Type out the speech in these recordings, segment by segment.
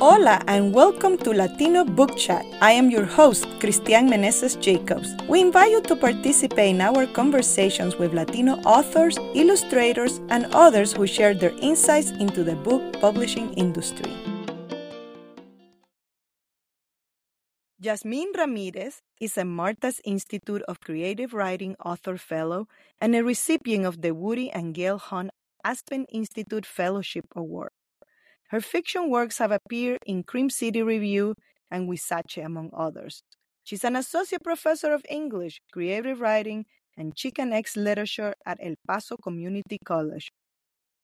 Hola and welcome to Latino Book Chat. I am your host, Cristian Meneses Jacobs. We invite you to participate in our conversations with Latino authors, illustrators, and others who share their insights into the book publishing industry. Yasmin Ramirez is a Martha's Institute of Creative Writing Author Fellow and a recipient of the Woody and Gail Hunt Aspen Institute Fellowship Award. Her fiction works have appeared in Cream City Review and Huizache, among others. She's an associate professor of English, creative writing, and Chicanx literature at El Paso Community College.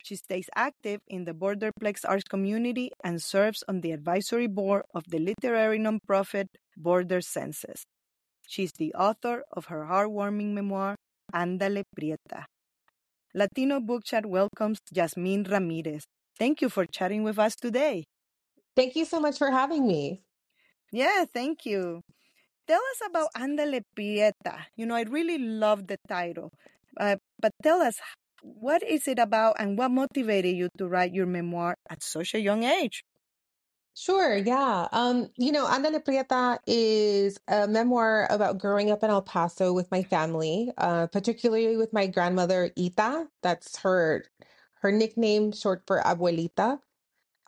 She stays active in the Borderplex arts community and serves on the advisory board of the literary nonprofit Border Senses. She's the author of her heartwarming memoir, Ándale Prieta. Latino Book Chat welcomes Yasmin Ramirez. Thank you for chatting with us today. Thank you so much for having me. Yeah, thank you. Tell us about Ándale Prieta. You know, I really love the title. Uh, but tell us, what is it about and what motivated you to write your memoir at such a young age? Sure, yeah. Um, you know, Ándale Prieta is a memoir about growing up in El Paso with my family, uh, particularly with my grandmother Ita. That's her her nickname, short for Abuelita.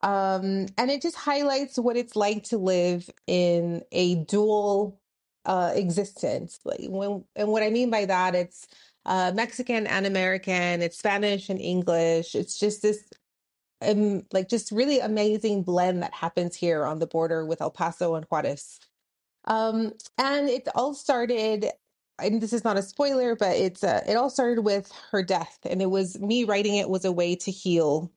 Um, and it just highlights what it's like to live in a dual uh, existence. Like when, and what I mean by that, it's uh, Mexican and American, it's Spanish and English. It's just this um, like just really amazing blend that happens here on the border with El Paso and Juarez. Um, and it all started, and this is not a spoiler, but it's uh, it all started with her death, and it was me writing it was a way to heal.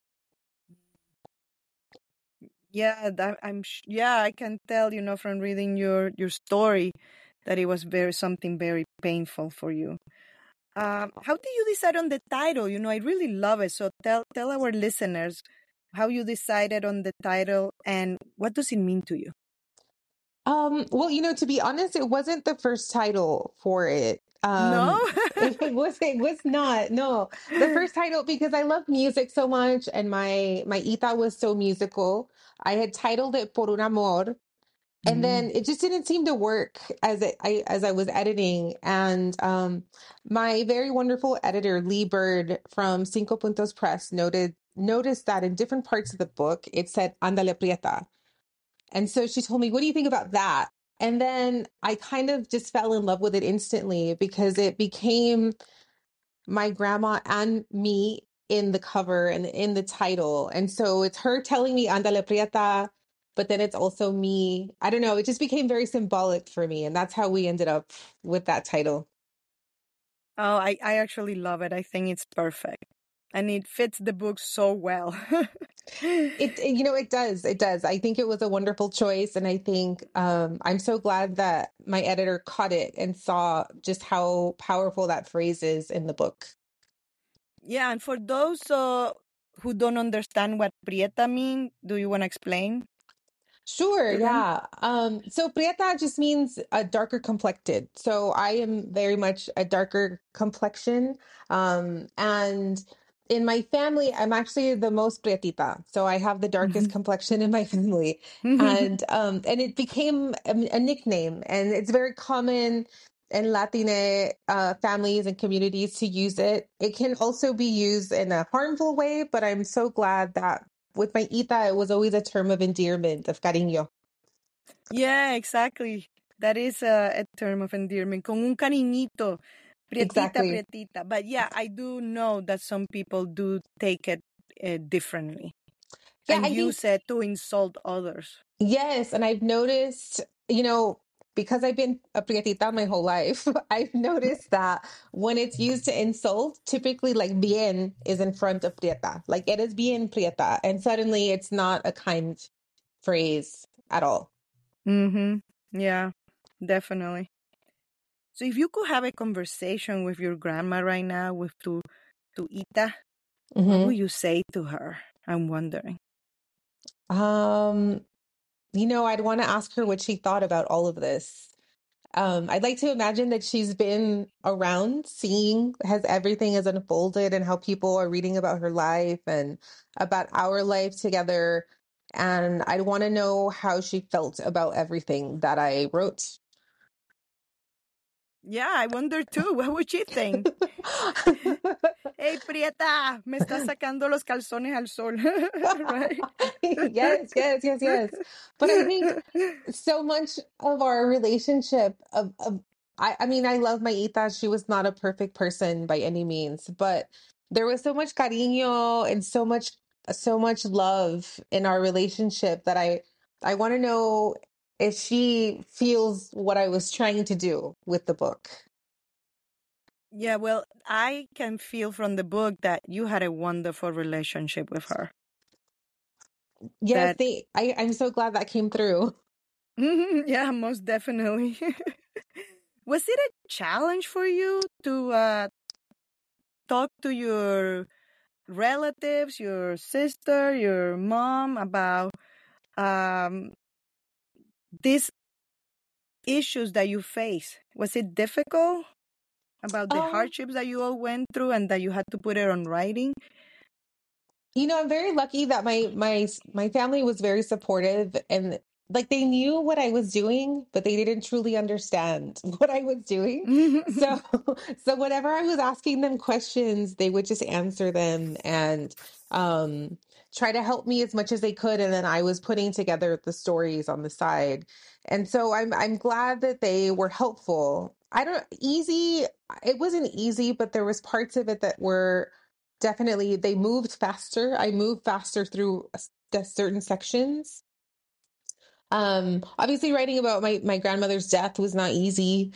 Yeah, that, I'm. Yeah, I can tell. You know, from reading your your story, that it was very something very painful for you. Um, how did you decide on the title? You know, I really love it. So tell tell our listeners how you decided on the title and what does it mean to you. Um, well, you know, to be honest, it wasn't the first title for it. No. Um, it was it was not. No. The first title because I love music so much and my my Ita was so musical. I had titled it Por un amor, and then it just didn't seem to work as it I as I was editing. And um my very wonderful editor, Lee Byrd from Cinco Puntos Press, noted noticed that in different parts of the book it said Ándale Prieta. And so she told me, What do you think about that? And then I kind of just fell in love with it instantly because it became my grandma and me in the cover and in the title. And so it's her telling me Andale Prieta, but then it's also me. I don't know, it just became very symbolic for me. And that's how we ended up with that title. Oh, I, I actually love it. I think it's perfect. And it fits the book so well. It, you know, it does. It does. I think it was a wonderful choice. And I think um, I'm so glad that my editor caught it and saw just how powerful that phrase is in the book. yeah, and for those uh, who don't understand what prieta mean, do you want to explain Sure, them? yeah. Um, so prieta just means a darker complected. So I am very much a darker complexion. Um, and in my family, I'm actually the most prietita. So I have the darkest complexion in my family. And um, and it became a, a nickname, and it's very common in Latine uh, families and communities to use it. It can also be used in a harmful way, but I'm so glad that with my Ita, it was always a term of endearment, of cariño. yeah, exactly. That is a, a term of endearment. Con un cariñito. Prietita, Exactly. prietita. But yeah, I do know that some people do take it uh, differently Yeah, and I think use it to insult others. yes, and I've noticed, you know, because I've been a prietita my whole life, I've noticed that when it's used to insult, typically like bien is in front of prieta, like it is bien prieta, and suddenly it's not a kind phrase at all. Mm-hmm. Yeah, definitely. So if you could have a conversation with your grandma right now, with to to Ita, what Mhm. would you say to her? I'm wondering. Um, you know, I'd want to ask her what she thought about all of this. Um, I'd like to imagine that she's been around seeing has everything has unfolded and how people are reading about her life and about our life together. and I'd want to know how she felt about everything that I wrote. Yeah, I wonder too. What would she think? hey, Prieta, me estás sacando los calzones al sol. right? yes, yes, yes, yes. But I think so much of our relationship of, of I, I mean, I love my Ita. She was not a perfect person by any means, but there was so much cariño and so much so much love in our relationship that I I want to know if she feels what I was trying to do with the book. Yeah, well, I can feel from the book that you had a wonderful relationship with her. Yes, That they I, I'm so glad that came through. yeah, most definitely. Was it a challenge for you to uh, talk to your relatives, your sister, your mom about um, these issues that you face? Was it difficult about the Um, hardships that you all went through and that you had to put it on writing? You know, I'm very lucky that my my my family was very supportive and like they knew what I was doing, but they didn't truly understand what I was doing. So so whenever I was asking them questions, they would just answer them and um try to help me as much as they could and then I was putting together the stories on the side. And so I'm I'm glad that they were helpful. I don't easy it wasn't easy, but there was parts of it that were definitely they moved faster. I moved faster through s- the certain sections. Um, obviously, writing about my my grandmother's death was not easy.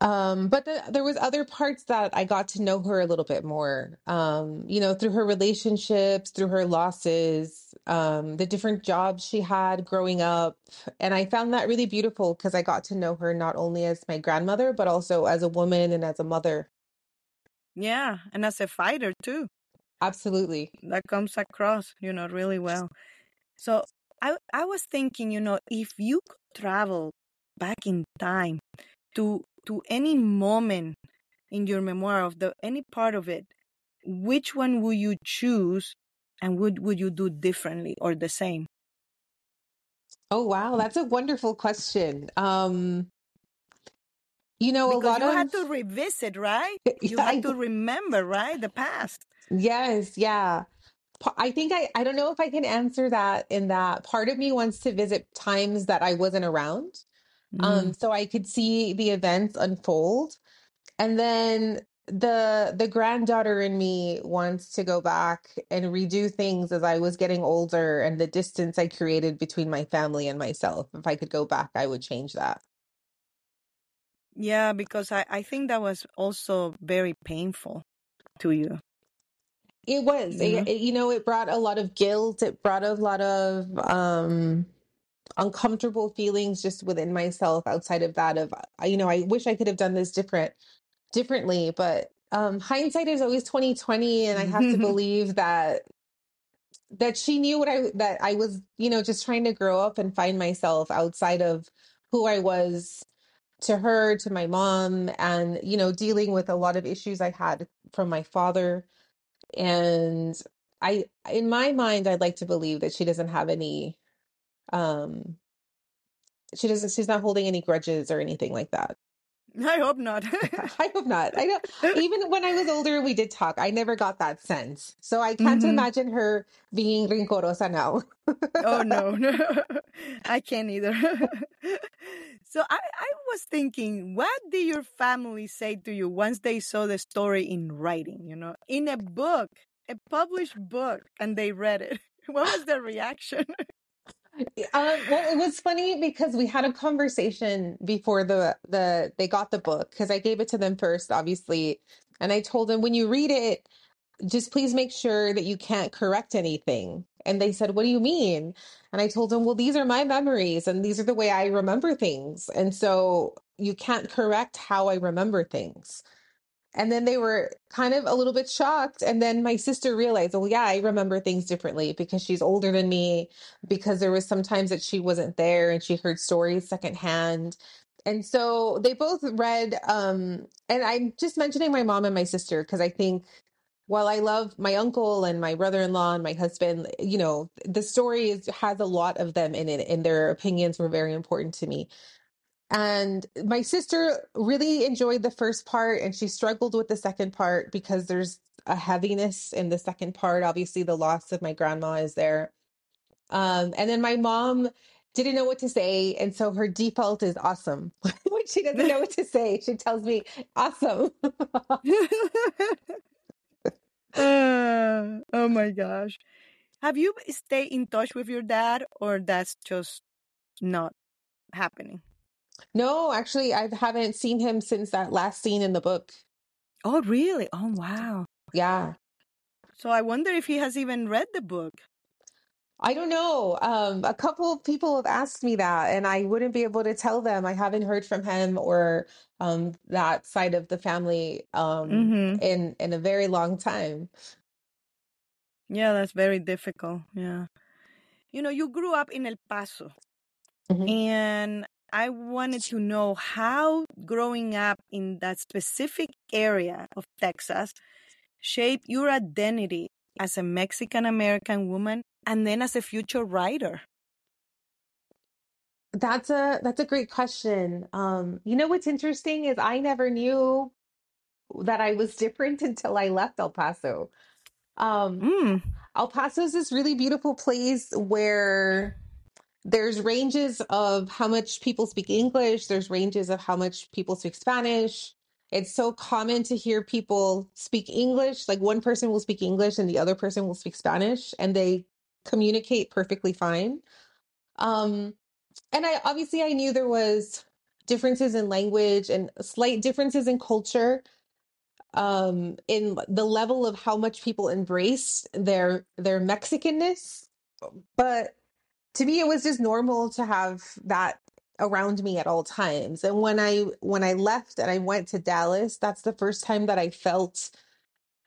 Um, but the, there was other parts that I got to know her a little bit more. Um, you know, through her relationships, through her losses, um, the different jobs she had growing up, and I found that really beautiful because I got to know her not only as my grandmother but also as a woman and as a mother. yeah, and as a fighter too. Absolutely. That comes across, you know, really well. So I I was thinking, you know, if you could travel back in time to to any moment in your memoir of the any part of it, which one would you choose and would would you do differently or the same? Oh, wow, that's a wonderful question. Um, you know, a Because lot you had to revisit, right? You yeah, had I, to remember, right? The past. yes, yeah. I think I I don't know if I can answer that in that part of me wants to visit times that I wasn't around, um, Mm. so I could see the events unfold. And then the the granddaughter in me wants to go back and redo things as I was getting older and the distance I created between my family and myself. If I could go back, I would change that. Yeah, because I, I think that was also very painful to you, It was, you it, know? it- you know, it brought a lot of guilt. It brought a lot of um uncomfortable feelings just within myself outside of that of, you know, I wish I could have done this different differently, but um hindsight is always 2020 and I have to believe that that she knew what I that I was, you know, just trying to grow up and find myself outside of who I was to her, to my mom, and you know, dealing with a lot of issues I had from my father. And I, in my mind, I'd like to believe that she doesn't have any, um, she doesn't, she's not holding any grudges or anything like that. I hope not. I hope not. I don't, even when I was older, we did talk. I never got that sense. So I can't hmm imagine her being rincorosa now. Oh no, no, I can't either. so I, I was thinking, what did your family say to you once they saw the story in writing, you know, in a book, a published book, and they read it? What was their reaction? Um, well, it was funny because we had a conversation before the the they got the book because I gave it to them first, obviously, and I told them when you read it, just please make sure that you can't correct anything. And they said, "What do you mean?" And I told them, "Well, these are my memories, and these are the way I remember things, and so you can't correct how I remember things." And then they were kind of a little bit shocked. And then my sister realized, oh, yeah, I remember things differently because she's older than me, because there was sometimes that she wasn't there and she heard stories secondhand. And so they both read, um, and I'm just mentioning my mom and my sister because I think while I love my uncle and my brother-in-law and my husband, you know, the story is, has a lot of them in it, and their opinions were very important to me. And my sister really enjoyed the first part, and she struggled with the second part because there's a heaviness in the second part. Obviously, the loss of my grandma is there. Um, and then my mom didn't know what to say, and so her default is awesome. when she doesn't know what to say, she tells me awesome. Uh, oh my gosh. Have you stayed in touch with your dad or that's just not happening? No, actually, I haven't seen him since that last scene in the book. Oh, really? Oh, wow. Yeah. So I wonder if he has even read the book. I don't know. Um, a couple of people have asked me that, and I wouldn't be able to tell them. I haven't heard from him or um, that side of the family um, hmm in in a very long time. Yeah, that's very difficult. Yeah. You know, you grew up in El Paso, Mhm. and I wanted to know how growing up in that specific area of Texas shaped your identity as a Mexican American woman and then as a future writer. That's a that's a great question. Um, you know what's interesting is I never knew that I was different until I left El Paso. Um, Mm. El Paso is this really beautiful place where there's ranges of how much people speak English, there's ranges of how much people speak Spanish. It's so common to hear people speak English, like one person will speak English and the other person will speak Spanish, and they communicate perfectly fine. Um, and I obviously I knew there was differences in language and slight differences in culture, um, in the level of how much people embrace their their Mexicanness. But to me, it was just normal to have that around me at all times. And when I when I left and I went to Dallas, that's the first time that I felt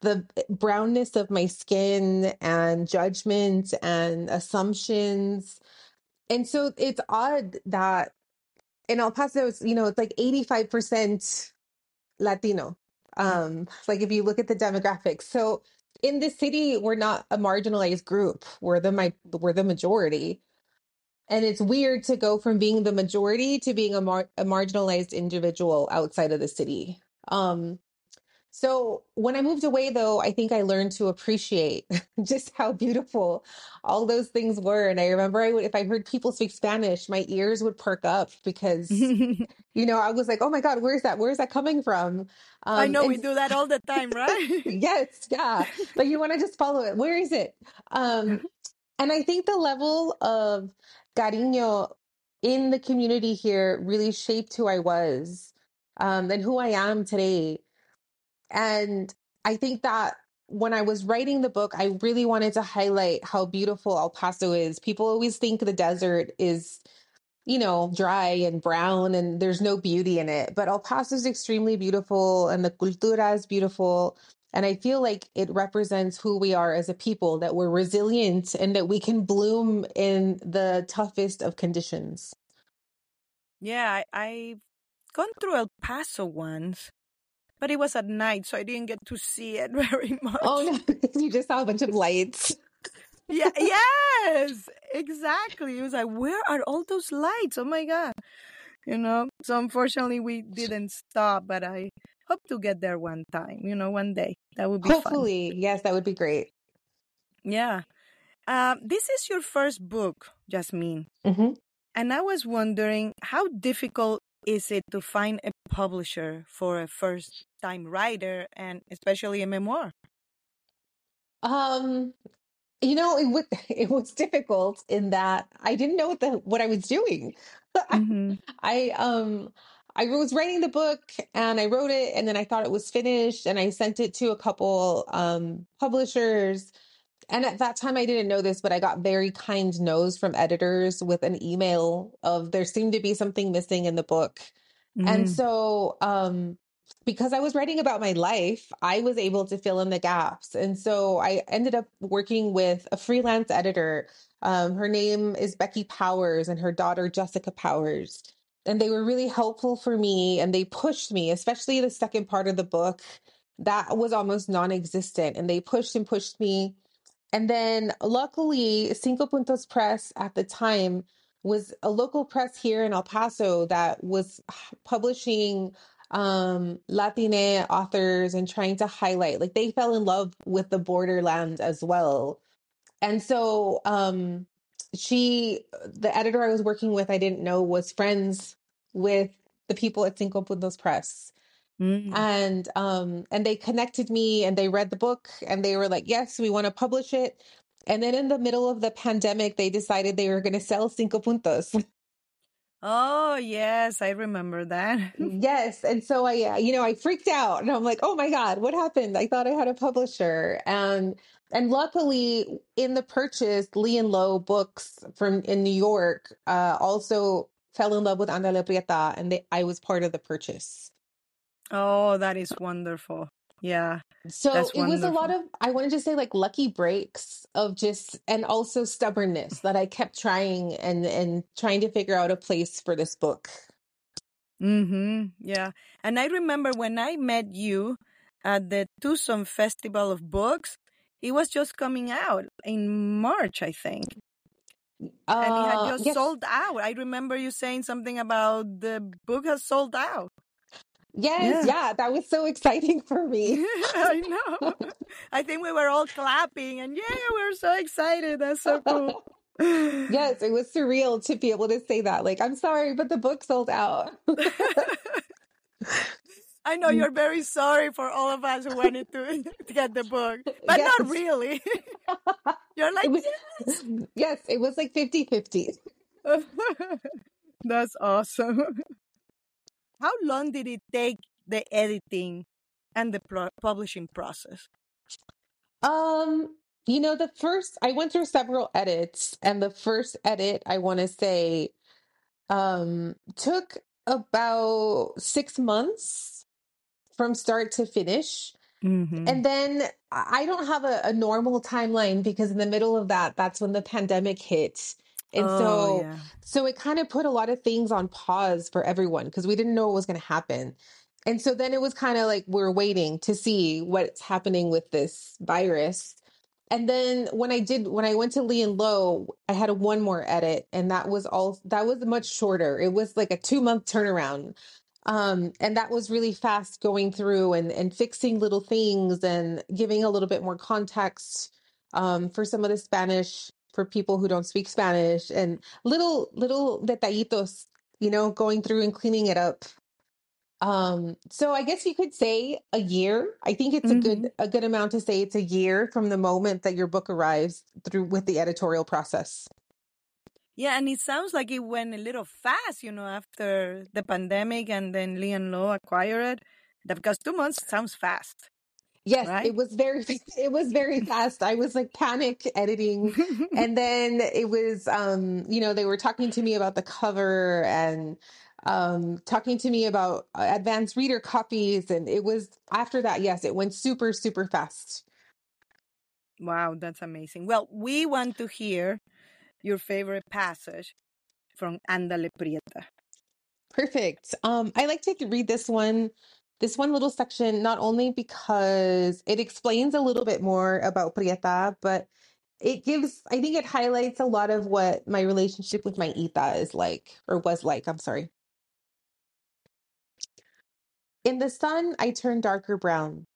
the brownness of my skin and judgment and assumptions. And so it's odd that in El Paso, it's, you know, it's like 85% Latino. Um, like if you look at the demographics. So in the city, we're not a marginalized group. We're the my we're the majority. And it's weird to go from being the majority to being a, mar- a marginalized individual outside of the city. Um, so when I moved away, though, I think I learned to appreciate just how beautiful all those things were. And I remember I would, if I heard people speak Spanish, my ears would perk up because, you know, I was like, oh my God, where's that? Where's that coming from? I Um, know we do that all the time, right? yes, yeah. But you want to just follow it. Where is it? Um, and I think the level of cariño in the community here really shaped who I was, um, and who I am today. And I think that when I was writing the book, I really wanted to highlight how beautiful El Paso is. People always think the desert is, you know, dry and brown and there's no beauty in it. But El Paso is extremely beautiful and the cultura is beautiful. And I feel like it represents who we are as a people, that we're resilient and that we can bloom in the toughest of conditions. yeah, I, I've gone through El Paso once, but it was at night, so I didn't get to see it very oh, much. Oh no, you just saw a bunch of lights. Yeah, yes, exactly. It was like, where are all those lights? Oh my God. You know, so unfortunately we didn't stop, but I hope to get there one time, you know, one day. That would be fun. Hopefully, yes, that would be great. Yeah. Um, this is your first book, Yasmin. hmm And I was wondering how difficult is it to find a publisher for a first time writer and especially a memoir? Um, you know, it was it was difficult in that I didn't know what the what I was doing. I, hmm I um I was writing the book and I wrote it and then I thought it was finished and I sent it to a couple um publishers and at that time I didn't know this but I got very kind no's from editors with an email of there seemed to be something missing in the book. And Mm. so um because I was writing about my life, I was able to fill in the gaps. And so I ended up working with a freelance editor. Um, her name is Becky Powers and her daughter Jessica Powers. And they were really helpful for me and they pushed me, especially the second part of the book. that was almost non-existent and they pushed and pushed me and then luckily cinco puntos press at the time was a local press here in el paso that was publishing um latine authors and trying to highlight like they fell in love with the borderland as well and so um she the editor i was working with i didn't know was friends with the people at cinco puntos press. Mm. and um and they connected me and they read the book and they were like yes we want to publish it. And then in the middle of the pandemic they decided they were going to sell cinco puntos Oh, yes, I remember that. yes and so i uh, you know i freaked out and i'm like oh my god what happened i thought i had a publisher and and luckily in the purchase lee and low books from in new york uh also fell in love with andale prieta and they, i was part of the purchase Oh, that is wonderful. Yeah, So that's it was a lot wonderful. of, I wanted to say like lucky breaks of just, and also stubbornness that I kept trying and and trying to figure out a place for this book. Mm-hmm. Yeah. And I remember when I met you at the Tucson Festival of Books, it was just coming out in March, I think. And it had Uh, just yes, sold out. I remember you saying something about the book has sold out. Yes, Yeah. yeah, that was so exciting for me. I know. I think we were all clapping and yeah, we're so excited. That's so cool. Yes, it was surreal to be able to say that. Like, I'm sorry, but the book sold out. I know you're very sorry for all of us who wanted to, to get the book, but Yes. not really. you're like, It was, yes, it was like 50-50. That's awesome. How long did it take the editing and the pro- publishing process? Um, you know, the first I went through several edits, and the first edit I want to say um took about six months from start to finish. Mm-hmm. And then I don't have a, a normal timeline because in the middle of that, that's when the pandemic hit. And Oh, so yeah. so it kind of put a lot of things on pause for everyone because we didn't know what was going to happen. And so then it was kind of like we're waiting to see what's happening with this virus. And then when I did when I went to Lee and Low, I had a one more edit and that was all that was much shorter. It was like a 2 month turnaround. Um and that was really fast going through and and fixing little things and giving a little bit more context um for some of the Spanish for people who don't speak Spanish and little little detallitos, you know, going through and cleaning it up. Um, so I guess you could say a year. I think it's a Mm-hmm. good a good amount to say it's a year from the moment that your book arrives through with the editorial process. Yeah, and it sounds like it went a little fast, you know, after the pandemic and then Lee and Low acquired it. Because two months sounds fast, Yes, right? it was very it was very fast. I was like panic editing and then it was um you know they were talking to me about the cover and um talking to me about uh, advanced reader copies and it was after that yes it went super super fast. wow, that's amazing. Well, we want to hear your favorite passage from Andale Prieta. Perfect. Um, I like to read this one, this one little section, not only because it explains a little bit more about Prieta, but it gives, I think it highlights a lot of what my relationship with my Ita is like, or was like, I'm sorry. In the sun, I turn darker brown.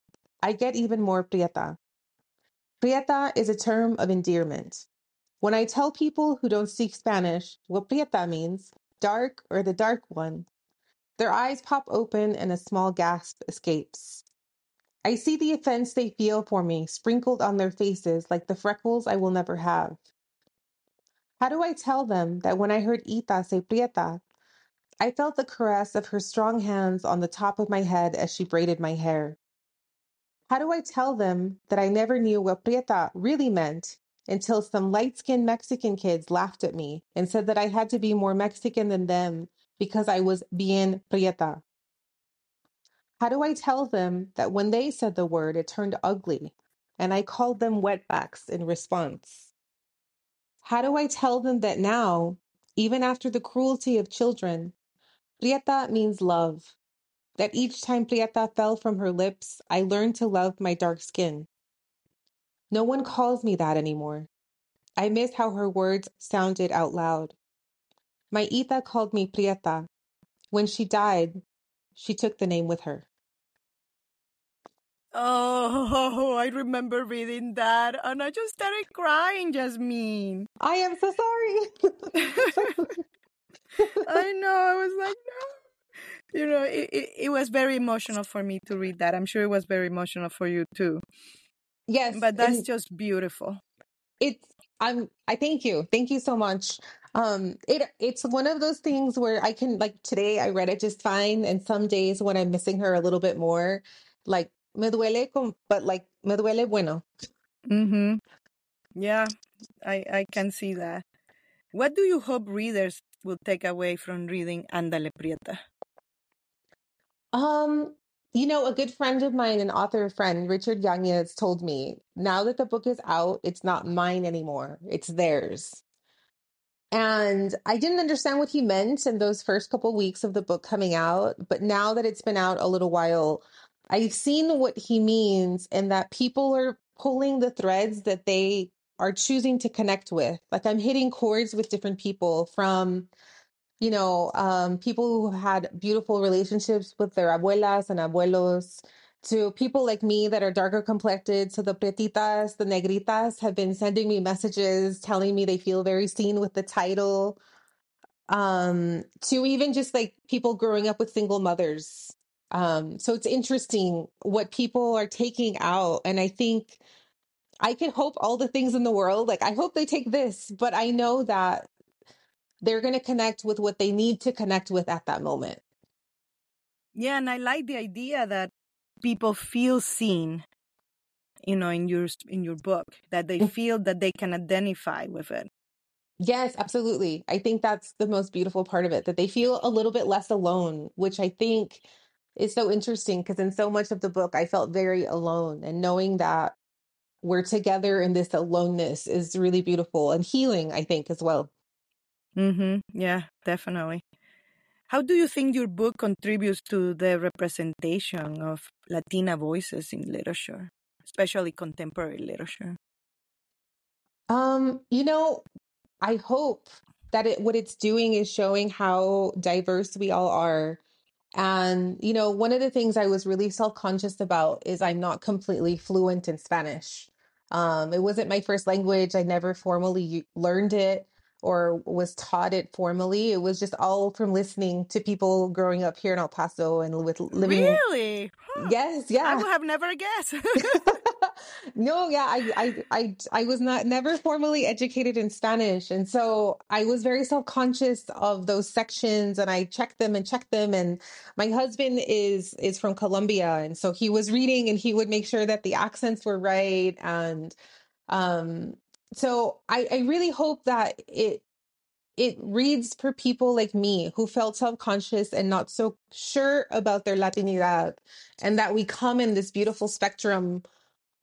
I get even more Prieta. Prieta is a term of endearment. When I tell people who don't speak Spanish what Prieta means, dark or the dark one, their eyes pop open and a small gasp escapes. I see the offense they feel for me sprinkled on their faces like the freckles I will never have. How do I tell them that when I heard Ita say Prieta, I felt the caress of her strong hands on the top of my head as she braided my hair? How do I tell them that I never knew what Prieta really meant until some light skinned Mexican kids laughed at me and said that I had to be more Mexican than them because I was bien Prieta? How do I tell them that when they said the word, it turned ugly and I called them wetbacks in response? How do I tell them that now, even after the cruelty of children, Prieta means love, that each time Prieta fell from her lips, I learned to love my dark skin. No one calls me that anymore. I miss how her words sounded out loud. My Ita called me Prieta. When she died, she took the name with her. Oh, I remember reading that and I just started crying, Yasmin. I am so sorry. I know. I was like, no. You know, it, it, it was very emotional for me to read that. I'm sure it was very emotional for you too. yes, But that's just beautiful. it's I'm I thank you. Thank you so much. Um it it's one of those things where I can like today I read it just fine and some days when I'm missing her a little bit more like me duele con, but like me duele bueno. Mm-hmm. Yeah, I, I can see that. What do you hope readers will take away from reading Andale Prieta? Um you know, a good friend of mine, an author friend, Richard Yanez, told me now that the book is out, it's not mine anymore. It's theirs. And I didn't understand what he meant in those first couple weeks of the book coming out, but now that it's been out a little while, I've seen what he means and that people are pulling the threads that they are choosing to connect with. Like I'm hitting chords with different people from, you know, um, people who had beautiful relationships with their abuelas and abuelos to people like me that are darker complected. So the pretitas, the negritas have been sending me messages telling me they feel very seen with the title. Um, to even just like people growing up with single mothers. Um, so it's interesting what people are taking out. And I think I can hope all the things in the world. Like I hope they take this, but I know that they're going to connect with what they need to connect with at that moment. Yeah, and I like the idea that people feel seen, you know, in your in your book, that they mm. feel that they can identify with it. Yes, absolutely. I think that's the most beautiful part of it, that they feel a little bit less alone, which I think is so interesting because in so much of the book, I felt very alone. And knowing that we're together in this aloneness is really beautiful and healing, I think, as well. Mm-hmm. Yeah, definitely. How do you think your book contributes to the representation of Latina voices in literature, especially contemporary literature? Um, you know, I hope that it what it's doing is showing how diverse we all are. And, you know, one of the things I was really self-conscious about is I'm not completely fluent in Spanish. Um, it wasn't my first language. I never formally learned it or was taught it formally. It was just all from listening to people growing up here in El Paso and with living. Really? Huh. Yes, Yeah. I would have never guessed. no, yeah, I, I, I, I was not never formally educated in Spanish, and so I was very self conscious of those sections, and I checked them and checked them. And my husband is is from Colombia, and so he was reading, and he would make sure that the accents were right, and um, so I, I really hope that it it reads for people like me who felt self-conscious and not so sure about their Latinidad and that we come in this beautiful spectrum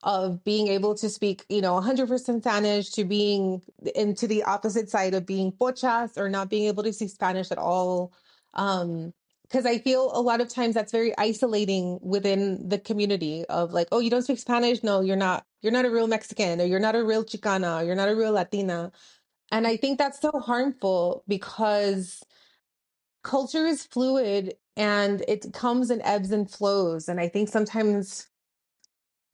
of being able to speak, you know, 100% Spanish to being into the opposite side of being pochas or not being able to speak Spanish at all. Um, because I feel a lot of times that's very isolating within the community of like, oh, you don't speak Spanish? No, you're not, you're not a real Mexican or you're not a real Chicana or you're not a real Latina. And I think that's so harmful because culture is fluid and it comes and ebbs and flows. And I think sometimes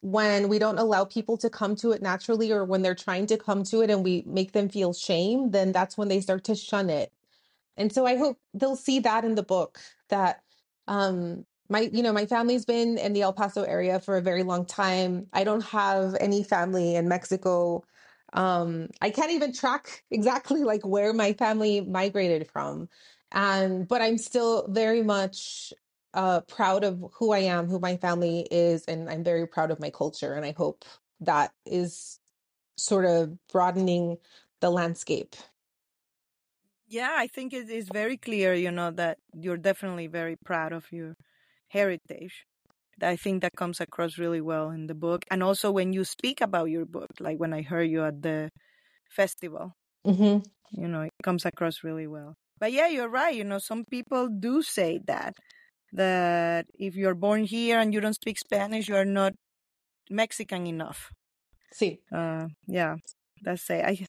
when we don't allow people to come to it naturally or when they're trying to come to it and we make them feel shame, then that's when they start to shun it. And so I hope they'll see that in the book that um my you know my family's been in the El Paso area for a very long time. I don't have any family in Mexico. Um I can't even track exactly like where my family migrated from. And but I'm still very much uh proud of who I am, who my family is and I'm very proud of my culture and I hope that is sort of broadening the landscape. Yeah, I think it is very clear, you know, that you're definitely very proud of your heritage. I think that comes across really well in the book. And also when you speak about your book, like when I heard you at the festival, Mhm. you know, it comes across really well. But yeah, you're right. You know, some people do say that, that if you're born here and you don't speak Spanish, you are not Mexican enough. Sí. Uh, yeah, that's it. I,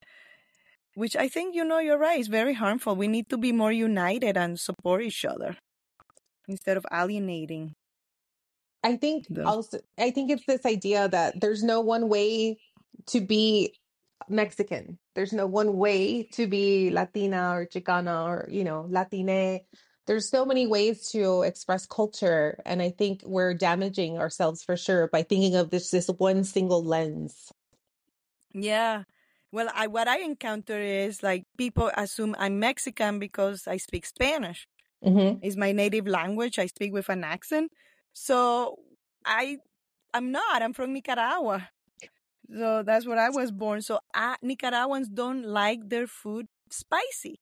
which I think you know you're right. It's very harmful. We need to be more united and support each other instead of alienating. I think The- also I think it's this idea that there's no one way to be Mexican. There's no one way to be Latina or Chicana or, you know, Latine. There's so many ways to express culture. And I think we're damaging ourselves for sure by thinking of this this one single lens. Yeah. Well, I what I encounter is like people assume I'm Mexican because I speak Spanish. Mm-hmm. It's my native language. I speak with an accent. So I I'm not. I'm from Nicaragua. So that's where I was born. So uh, Nicaraguans don't like their food spicy.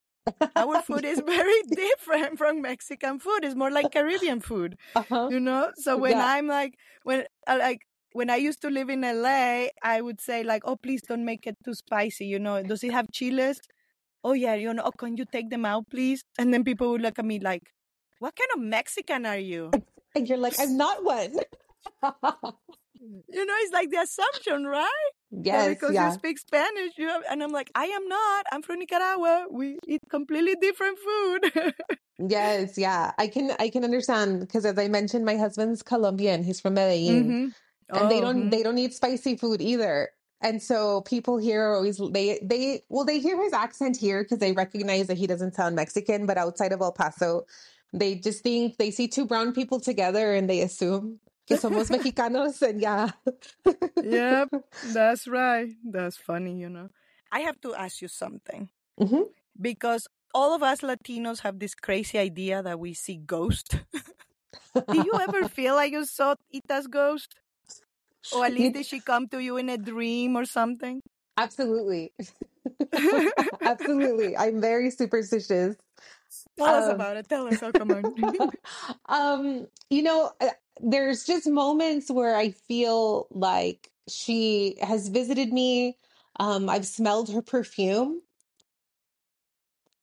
Our food is very different from Mexican food. It's more like Caribbean food, Uh-huh. you know. So when Yeah. I'm like when uh, like when I used to live in LA, I would say like, "Oh, please don't make it too spicy." You know, does it have chiles? Oh yeah, you know. Oh, can you take them out, please? And then people would look at me like, "What kind of Mexican are you?" And you're like, I'm not one. You know, it's like the assumption, right? Yes, because yeah. you speak Spanish, you have, and I'm like, I am not. I'm from Nicaragua. We eat completely different food. Yes, yeah. I can I can understand because as I mentioned, my husband's Colombian. He's from Medellin. Mhm. And they Oh, don't mhm. they don't eat spicy food either and so people here are always they they well they hear his accent here because they recognize that he doesn't sound mexican but outside of el paso they just think they see two brown people together and they assume que somos mexicanos and yeah Yep, that's right. That's funny, you know. I have to ask you something Mhm. because all of us Latinos have this crazy idea that we see ghosts. Do you ever feel like you saw Ita's ghost? Or at least did she come to you in a dream or something? absolutely absolutely i'm very superstitious Tell us Um, about it. Tell us. Oh, come on. um, you know, uh, there's just moments where I feel like she has visited me. Um, I've smelled her perfume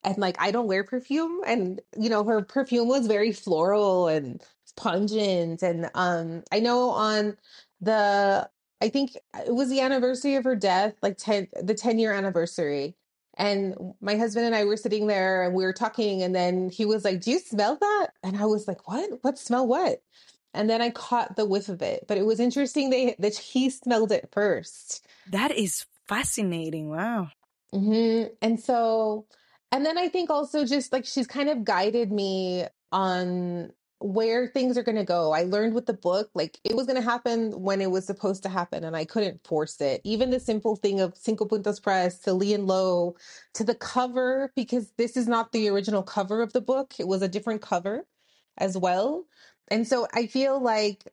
and like I don't wear perfume and you know her perfume was very floral and pungent and um I know on the I think it was the anniversary of her death like 10 the 10 year anniversary and my husband and I were sitting there and we were talking and then he was like do you smell that and I was like what what smell what and then I caught the whiff of it but it was interesting they that he smelled it first that is fascinating. Wow. hmm And so, and then I think also just like she's kind of guided me on where things are going to go. I learned with the book, like it was going to happen when it was supposed to happen, and I couldn't force it. Even the simple thing of Cinco Puntos Press to Lee and Low to the cover, because this is not the original cover of the book, it was a different cover as well. And so I feel like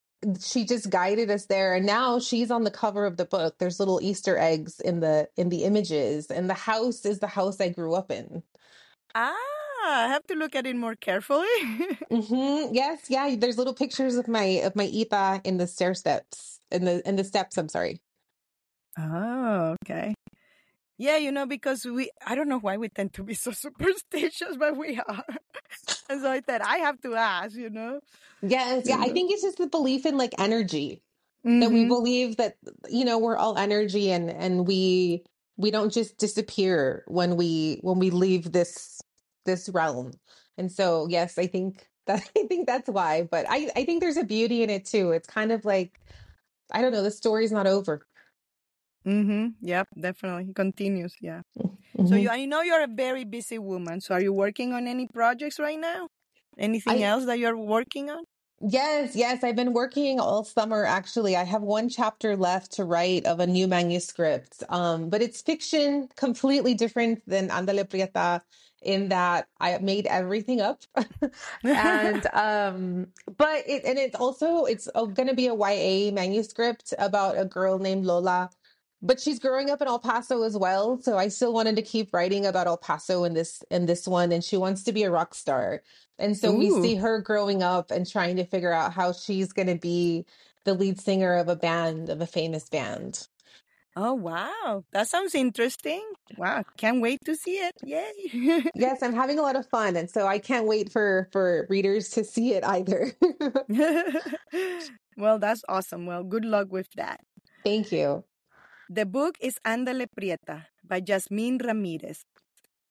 she just guided us there and now she's on the cover of the book there's little easter eggs in the in the images and the house is the house i grew up in Ah, I have to look at it more carefully. hmm yes yeah there's little pictures of my of my ita in the stair steps in the in the steps i'm sorry oh, okay. Yeah, you know, because we, I don't know why we tend to be so superstitious, but we are. and so I said, I have to ask, you know? yes yeah i Mhm. think it's just the belief in like energy that we Mhm. believe that you know we're all energy and and we we don't just disappear when we when we leave this this realm and so yes i think that i think that's why but i i think there's a beauty in it too it's kind of like i don't know the story's not over Mm-hmm. Yep, definitely. It continues. Yeah. So Mhm. you, I know you're a very busy woman. So are you working on any projects right now? Anything I- else that you're working on? Yes, yes. I've been working all summer actually. I have one chapter left to write of a new manuscript. Um, but it's fiction, completely different than Andale Prieta in that I made everything up. and um but it and it's also it's going to be a YA manuscript about a girl named Lola. But she's growing up in El Paso as well, so I still wanted to keep writing about El Paso in this in this one and she wants to be a rock star. And so we see her growing up and trying to figure out how she's going to be the lead singer of a band, of a famous band. Oh, wow. That sounds interesting. Wow. Can't wait to see it. Yay. yes, I'm having a lot of fun. And so I can't wait for, for readers to see it either. well, that's awesome. Well, good luck with that. Thank you. The book is Andale Prieta by Yasmin Ramirez.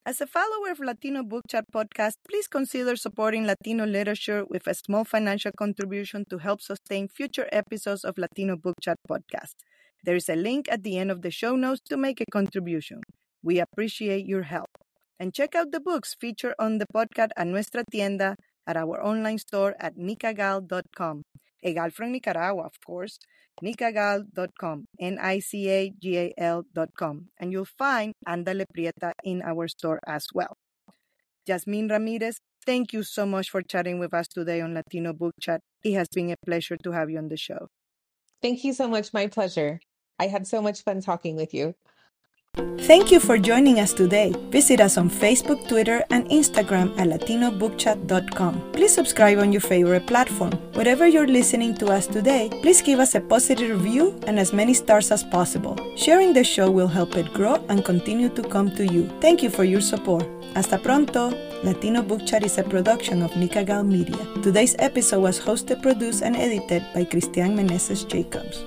As a follower of Latino Book Chat podcast, please consider supporting Latino literature with a small financial contribution to help sustain future episodes of Latino Book Chat podcast. There is a link at the end of the show notes to make a contribution. We appreciate your help. And check out the books featured on the podcast at Nuestra Tienda at our online store at nicagal.com. Egal from Nicaragua, of course nicagal.com, N-I-C-A-G-A-L.com, and you'll find Andale Prieta in our store as well. Yasmin Ramirez, thank you so much for chatting with us today on Latino Book Chat. It has been a pleasure to have you on the show. Thank you so much. My pleasure. I had so much fun talking with you. Thank you for joining us today. Visit us on Facebook, Twitter, and Instagram at latinobookchat.com. Please subscribe on your favorite platform. Wherever you're listening to us today, please give us a positive review and as many stars as possible. Sharing the show will help it grow and continue to come to you. Thank you for your support. Hasta pronto! Latino Book Chat is a production of Nicagal Media. Today's episode was hosted, produced, and edited by Christian Meneses Jacobs.